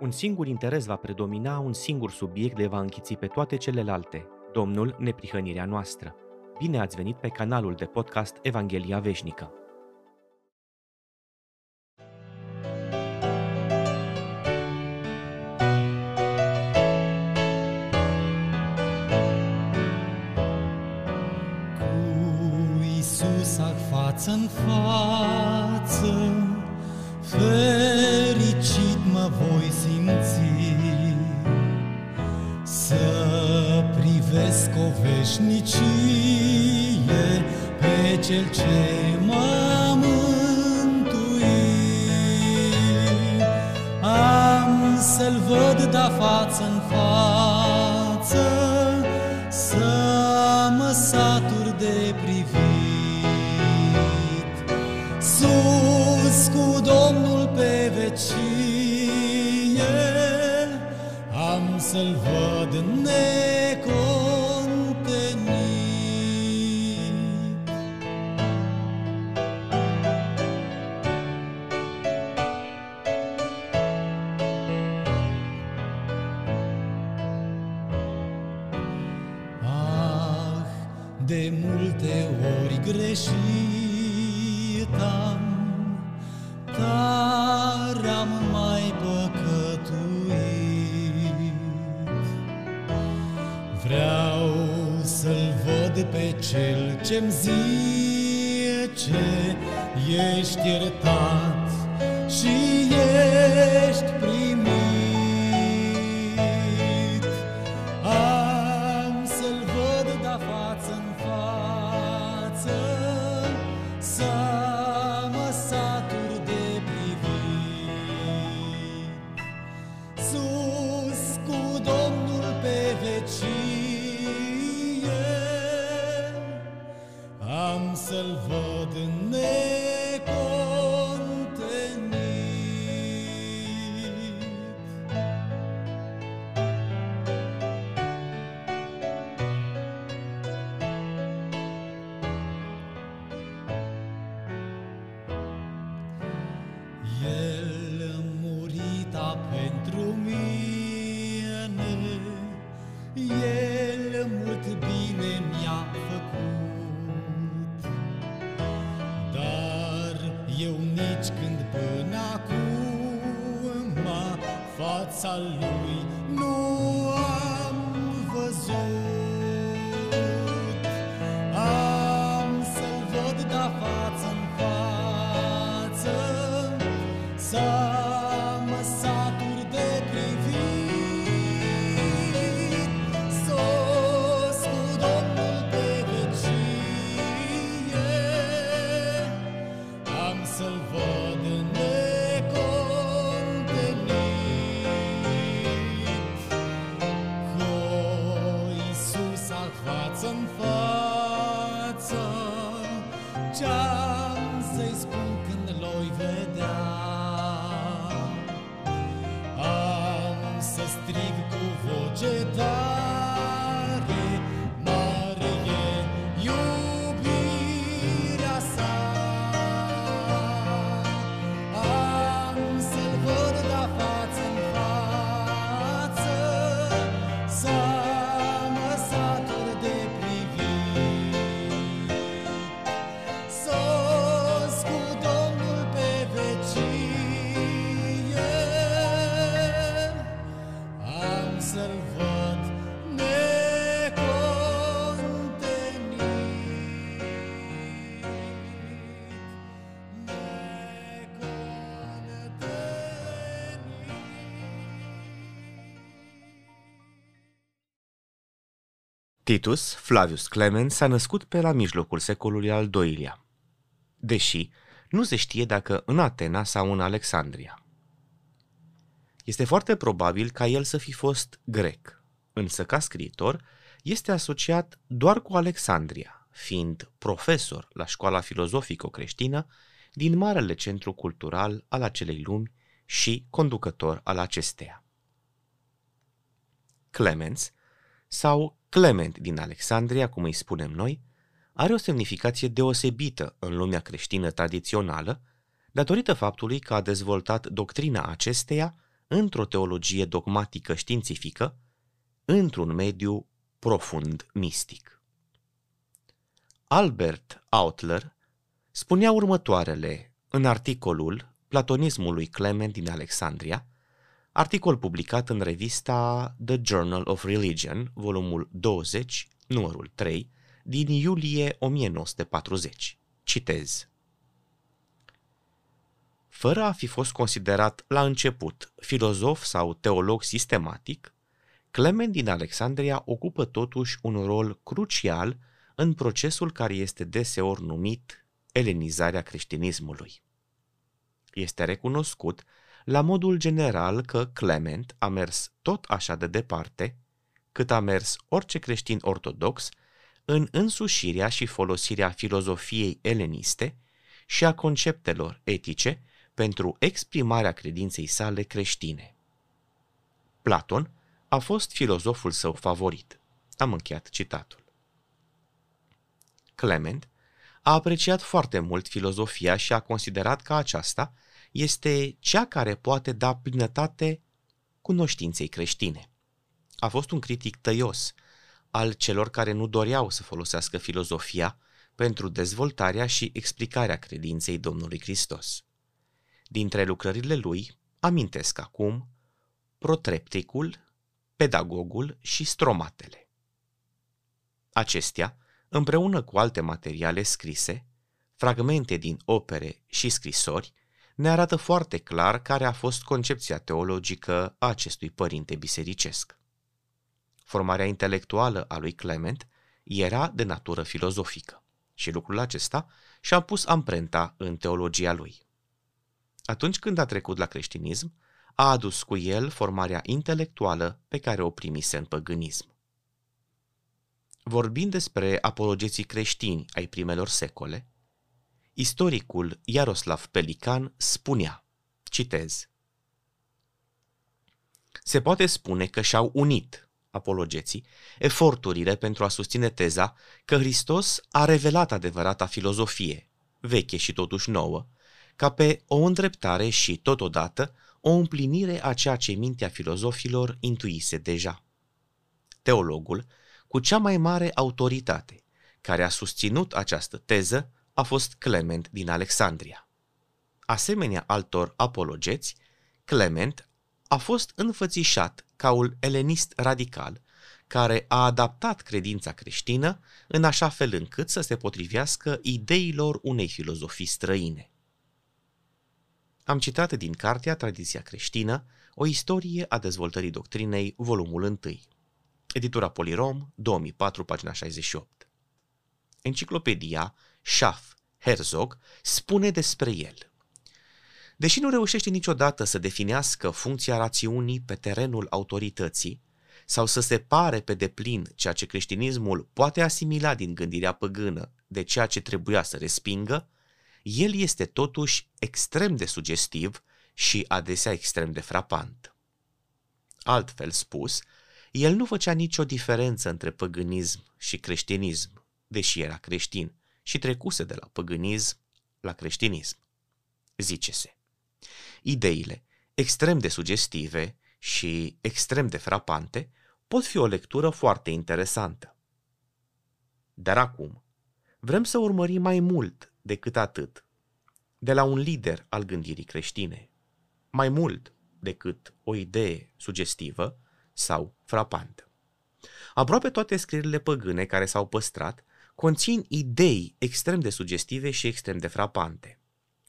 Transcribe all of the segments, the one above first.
Un singur interes va predomina, un singur subiect le va închiți pe toate celelalte, Domnul neprihănirea noastră. Bine ați venit pe canalul de podcast Evanghelia Veșnică. Greșit am, dar am mai păcătuit. Vreau să-L văd pe Cel ce-mi zice, ești iertat am salud. с трик говорчета. Titus Flavius Clemens s-a născut pe la mijlocul secolului al II-lea, deși nu se știe dacă în Atena sau în Alexandria. Este foarte probabil ca el să fi fost grec, însă ca scriitor este asociat doar cu Alexandria, fiind profesor la școala filozofico-creștină din marele centru cultural al acelei lumi și conducător al acesteia. Clemens sau Clement din Alexandria, cum îi spunem noi, are o semnificație deosebită în lumea creștină tradițională, datorită faptului că a dezvoltat doctrina acesteia într-o teologie dogmatică științifică, într-un mediu profund mistic. Albert Outler spunea următoarele în articolul Platonismului Clement din Alexandria, articol publicat în revista The Journal of Religion, volumul 20, numărul 3, din iulie 1940. Citez. Fără a fi fost considerat la început filozof sau teolog sistematic, Clement din Alexandria ocupă totuși un rol crucial în procesul care este deseori numit elenizarea creștinismului. Este recunoscut la modul general că Clement a mers tot așa de departe cât a mers orice creștin ortodox în însușirea și folosirea filozofiei eleniste și a conceptelor etice pentru exprimarea credinței sale creștine. Platon a fost filozoful său favorit. Am încheiat citatul. Clement a apreciat foarte mult filozofia și a considerat că aceasta este cea care poate da plinătate cunoștinței creștine. A fost un critic tăios al celor care nu doreau să folosească filozofia pentru dezvoltarea și explicarea credinței Domnului Hristos. Dintre lucrările lui amintesc acum Protrepticul, Pedagogul și Stromatele. Acestea, împreună cu alte materiale scrise, fragmente din opere și scrisori, ne arată foarte clar care a fost concepția teologică a acestui părinte bisericesc. Formarea intelectuală a lui Clement era de natură filozofică și lucrul acesta și-a pus amprenta în teologia lui. Atunci când a trecut la creștinism, a adus cu el formarea intelectuală pe care o primise în păgânism. Vorbind despre apologeții creștini ai primelor secole, istoricul Iaroslav Pelican spunea, citez, Se poate spune că și-au unit apologeții eforturile pentru a susține teza că Hristos a revelat adevărata filozofie, veche și totuși nouă, ca pe o îndreptare și, totodată, o împlinire a ceea ce mintea filozofilor intuise deja. Teologul, cu cea mai mare autoritate, care a susținut această teză, a fost Clement din Alexandria. Asemenea altor apologeți, Clement a fost înfățișat ca un elenist radical, care a adaptat credința creștină în așa fel încât să se potrivească ideilor unei filozofii străine. Am citat din cartea Tradiția creștină, o istorie a dezvoltării doctrinei, volumul 1. Editura Polirom, 2004, pagina 68. Enciclopedia Schaff Herzog spune despre el. Deși nu reușește niciodată să definească funcția rațiunii pe terenul autorității sau să separe pe deplin ceea ce creștinismul poate asimila din gândirea păgână de ceea ce trebuia să respingă, el este totuși extrem de sugestiv și adesea extrem de frapant. Altfel spus, el nu făcea nicio diferență între păgânism și creștinism, deși era creștin și trecuse de la păgânism la creștinism. Zice-se. Ideile, extrem de sugestive și extrem de frapante, pot fi o lectură foarte interesantă. Dar acum, vrem să urmărim mai mult decât atât, de la un lider al gândirii creștine, mai mult decât o idee sugestivă sau frapantă. Aproape toate scrierile păgâne care s-au păstrat conțin idei extrem de sugestive și extrem de frapante,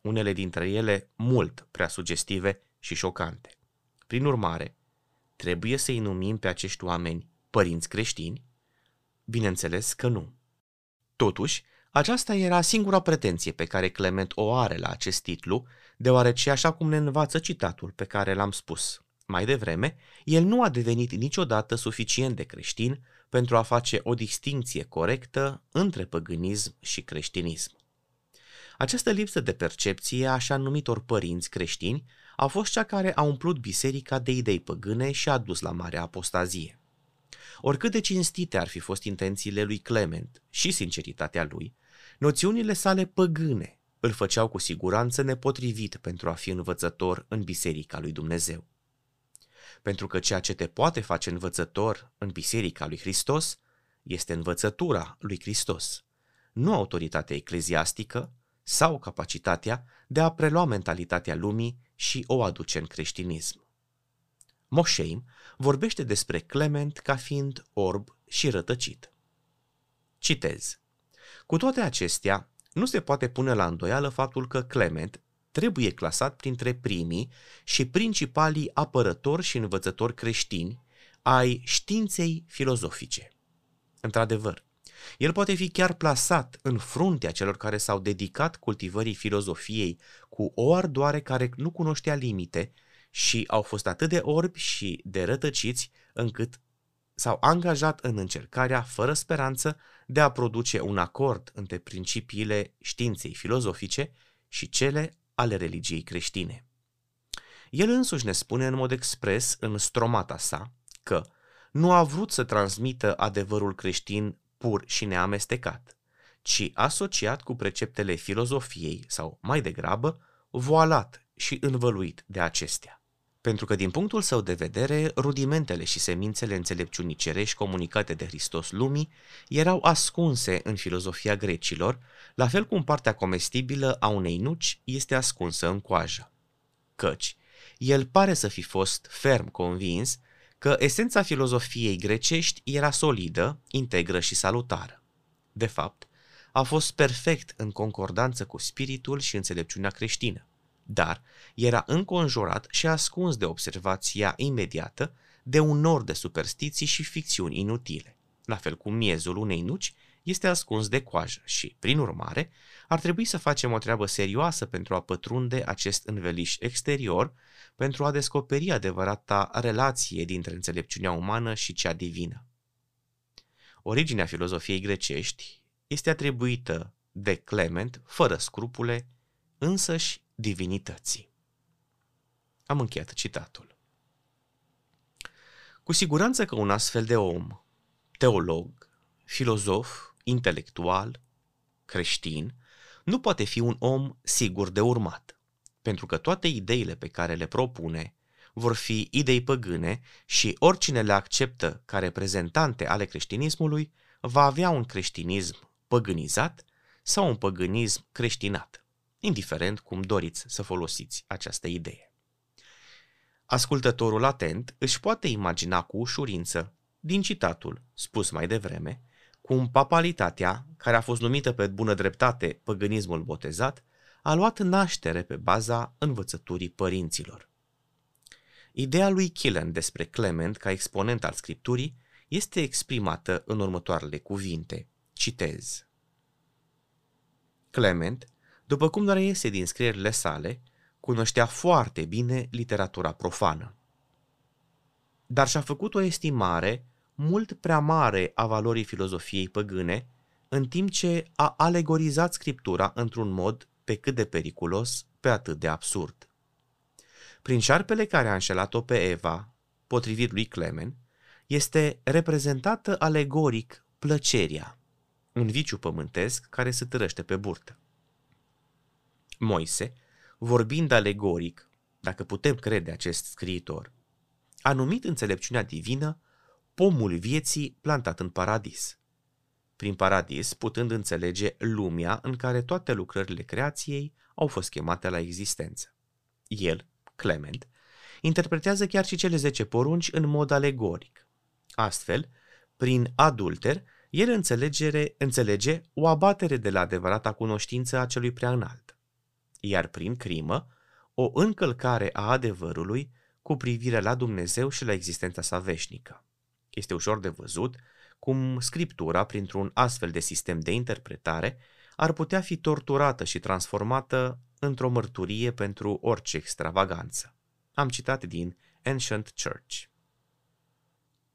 unele dintre ele mult prea sugestive și șocante. Prin urmare, trebuie să-i numim pe acești oameni părinți creștini? Bineînțeles că nu. Totuși, aceasta era singura pretenție pe care Clement o are la acest titlu, deoarece, așa cum ne învață citatul pe care l-am spus mai devreme, el nu a devenit niciodată suficient de creștin pentru a face o distinție corectă între păgânism și creștinism. Această lipsă de percepție a așa numitor părinți creștini a fost cea care a umplut biserica de idei păgâne și a dus la marea apostazie. Oricât de cinstite ar fi fost intențiile lui Clement și sinceritatea lui, noțiunile sale păgâne îl făceau cu siguranță nepotrivit pentru a fi învățător în biserica lui Dumnezeu. Pentru că ceea ce te poate face învățător în Biserica lui Hristos este învățătura lui Hristos, nu autoritatea ecleziastică sau capacitatea de a prelua mentalitatea lumii și o aduce în creștinism. Moșeim vorbește despre Clement ca fiind orb și rătăcit. Citez. Cu toate acestea, nu se poate pune la îndoială faptul că Clement trebuie clasat printre primii și principalii apărători și învățători creștini ai științei filozofice. Într-adevăr, el poate fi chiar plasat în fruntea celor care s-au dedicat cultivării filozofiei cu o ardoare care nu cunoștea limite și au fost atât de orbi și de rătăciți încât s-au angajat în încercarea fără speranță de a produce un acord între principiile științei filozofice și cele ale religiei creștine. El însuși ne spune în mod expres în stromata sa că nu a vrut să transmită adevărul creștin pur și neamestecat, ci asociat cu preceptele filozofiei sau, mai degrabă, voalat și învăluit de acestea. Pentru că, din punctul său de vedere, rudimentele și semințele înțelepciunii cerești comunicate de Hristos lumii erau ascunse în filozofia grecilor, la fel cum partea comestibilă a unei nuci este ascunsă în coajă. Căci, el pare să fi fost ferm convins că esența filozofiei grecești era solidă, integră și salutară. De fapt, a fost perfect în concordanță cu spiritul și înțelepciunea creștină, dar era înconjurat și ascuns de observația imediată de un nor de superstiții și ficțiuni inutile, la fel cum miezul unei nuci este ascuns de coajă și, prin urmare, ar trebui să facem o treabă serioasă pentru a pătrunde acest înveliș exterior, pentru a descoperi adevărata relație dintre înțelepciunea umană și cea divină. Originea filozofiei grecești este atribuită de Clement, fără scrupule, însăși divinității. Am încheiat citatul. Cu siguranță că un astfel de om, teolog, filozof, intelectual, creștin, nu poate fi un om sigur de urmat, pentru că toate ideile pe care le propune vor fi idei păgâne și oricine le acceptă ca reprezentante ale creștinismului va avea un creștinism păgânizat sau un păgânism creștinat, indiferent cum doriți să folosiți această idee. Ascultătorul atent își poate imagina cu ușurință, din citatul spus mai devreme, cum papalitatea, care a fost numită pe bună dreptate păgânismul botezat, a luat naștere pe baza învățăturii părinților. Ideea lui Killen despre Clement ca exponent al scripturii este exprimată în următoarele cuvinte. Citez. Clement, după cum reiese din scrierile sale, cunoștea foarte bine literatura profană. Dar și-a făcut o estimare mult prea mare a valorii filozofiei păgâne, în timp ce a alegorizat scriptura într-un mod pe cât de periculos, pe atât de absurd. Prin șarpele care a înșelat-o pe Eva, potrivit lui Clemen, este reprezentată alegoric plăceria, un viciu pământesc care se târăște pe burtă. Moise, vorbind alegoric, dacă putem crede acest scriitor, a numit înțelepciunea divină pomul vieții plantat în paradis. Prin paradis, putând înțelege lumea în care toate lucrările creației au fost chemate la existență. El, Clement, interpretează chiar și cele zece porunci în mod alegoric. Astfel, prin adulter, el înțelegere, înțelege o abatere de la adevărata cunoștință a celui prea înalt, iar prin crimă, o încălcare a adevărului cu privire la Dumnezeu și la existența sa veșnică. Este ușor de văzut cum scriptura, printr-un astfel de sistem de interpretare, ar putea fi torturată și transformată într-o mărturie pentru orice extravaganță. Am citat din Ancient Church.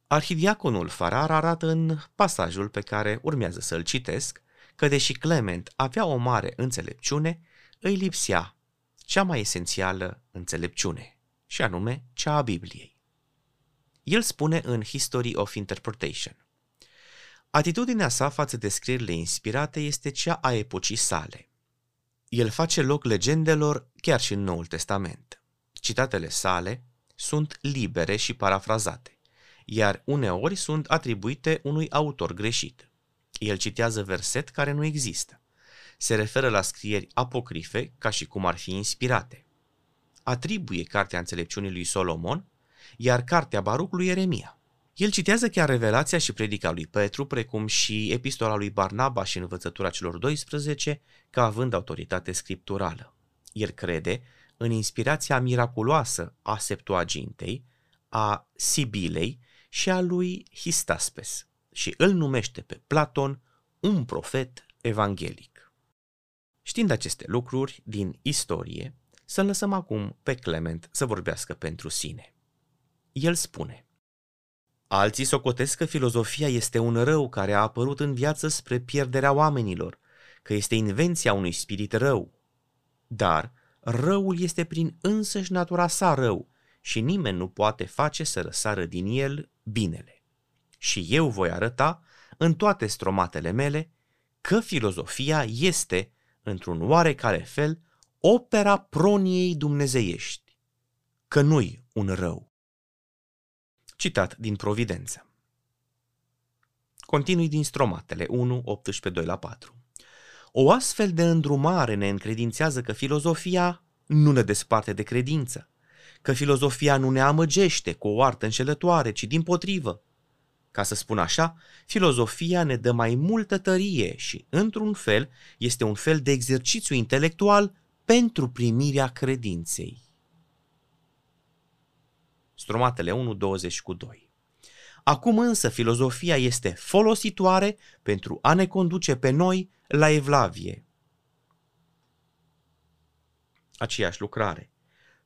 Arhidiaconul Farar arată în pasajul pe care urmează să-l citesc că deși Clement avea o mare înțelepciune, îi lipsea cea mai esențială înțelepciune, și anume cea a Bibliei. El spune în History of Interpretation. Atitudinea sa față de scrierile inspirate este cea a epocii sale. El face loc legendelor chiar și în Noul Testament. Citatele sale sunt libere și parafrazate, iar uneori sunt atribuite unui autor greșit. El citează verset care nu există. Se referă la scrieri apocrife ca și cum ar fi inspirate. Atribuie cartea înțelepciunii lui Solomon, iar cartea Baruc lui Ieremia. El citează chiar revelația și predica lui Petru, precum și epistola lui Barnaba și învățătura celor 12, ca având autoritate scripturală. El crede în inspirația miraculoasă a Septuagintei, a Sibilei și a lui Histaspes și îl numește pe Platon un profet evanghelic. Știind aceste lucruri din istorie, să lăsăm acum pe Clement să vorbească pentru sine. El spune – Alții socotesc că filozofia este un rău care a apărut în viață spre pierderea oamenilor, că este invenția unui spirit rău. Dar răul este prin însăși natura sa rău și nimeni nu poate face să răsară din el binele. Și eu voi arăta, în toate stromatele mele, că filozofia este, într-un oarecare fel, opera proniei dumnezeiești, că nu-i un rău citat din Providență. Continui din stromatele 1, 18, 2 la 4. O astfel de îndrumare ne încredințează că filozofia nu ne desparte de credință, că filozofia nu ne amăgește cu o artă înșelătoare, ci din potrivă. Ca să spun așa, filozofia ne dă mai multă tărie și, într-un fel, este un fel de exercițiu intelectual pentru primirea credinței. Stromatele 1, 20 cu 2. Acum însă filozofia este folositoare pentru a ne conduce pe noi la evlavie. Aceeași lucrare.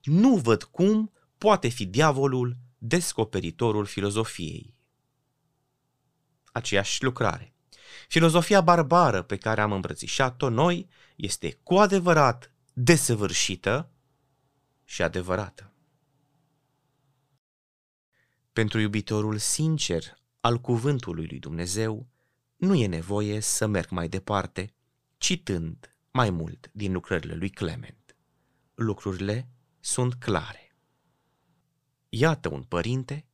Nu văd cum poate fi diavolul descoperitorul filozofiei. Aceeași lucrare. Filozofia barbară pe care am îmbrățișat-o noi este cu adevărat desăvârșită și adevărată. Pentru iubitorul sincer al cuvântului lui Dumnezeu, nu e nevoie să merg mai departe, citând mai mult din lucrările lui Clement. Lucrurile sunt clare. Iată un părinte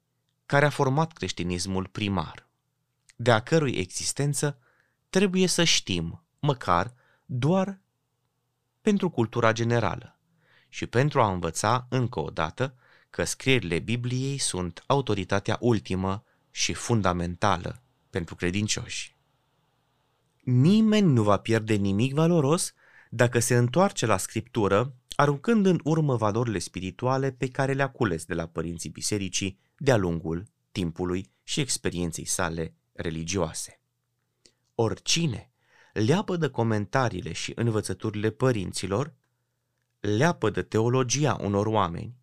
care a format creștinismul primar, de a cărui existență trebuie să știm, măcar doar pentru cultura generală și pentru a învăța încă o dată că scrierile Bibliei sunt autoritatea ultimă și fundamentală pentru credincioși. Nimeni nu va pierde nimic valoros dacă se întoarce la scriptură, aruncând în urmă valorile spirituale pe care le-a cules de la părinții bisericii de-a lungul timpului și experienței sale religioase. Oricine leapă de comentariile și învățăturile părinților, leapă de teologia unor oameni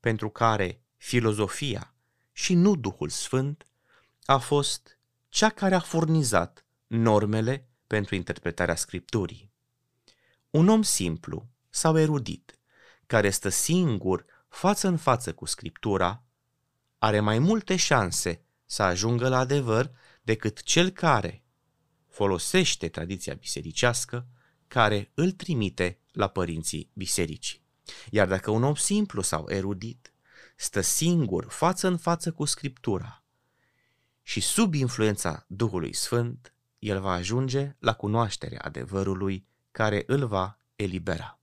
pentru care filozofia și nu Duhul Sfânt a fost cea care a furnizat normele pentru interpretarea Scripturii. Un om simplu sau erudit, care stă singur față în față cu Scriptura, are mai multe șanse să ajungă la adevăr decât cel care folosește tradiția bisericească, care îl trimite la părinții bisericii. Iar dacă un om simplu sau erudit stă singur față în față cu Scriptura și sub influența Duhului Sfânt, el va ajunge la cunoașterea adevărului care îl va elibera.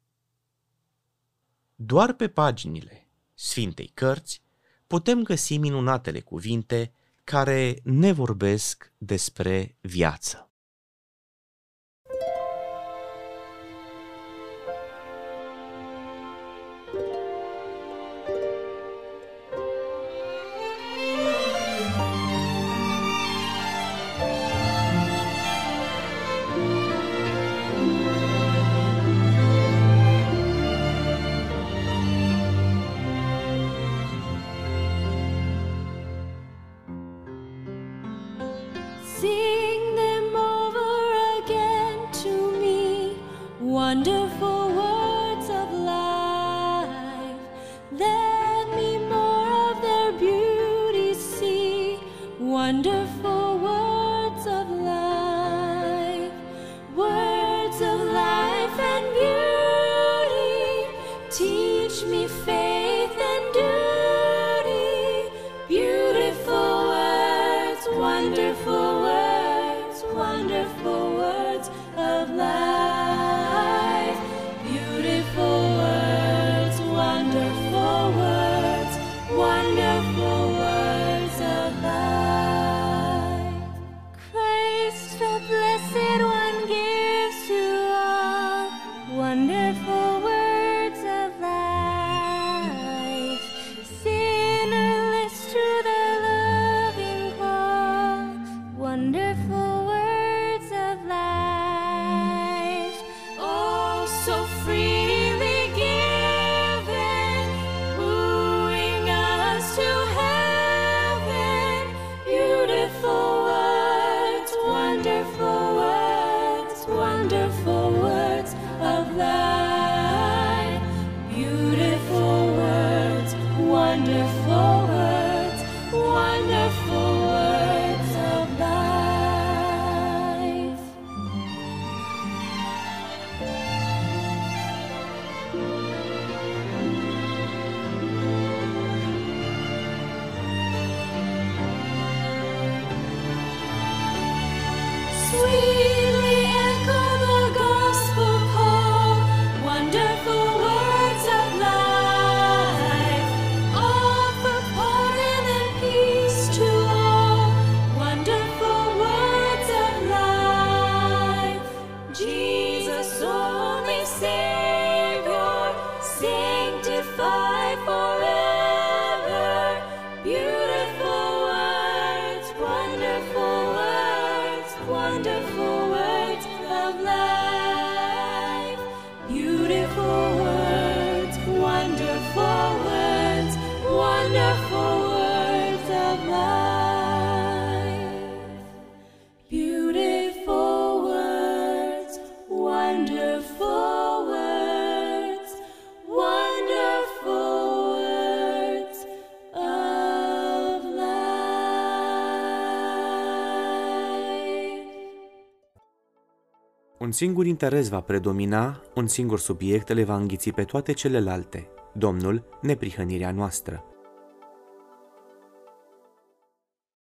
Doar pe paginile Sfintei Cărți putem găsi minunatele cuvinte care ne vorbesc despre viață. wonderful. Singur interes va predomina, un singur subiect le va înghiți pe toate celelalte, Domnul, neprihănirea noastră.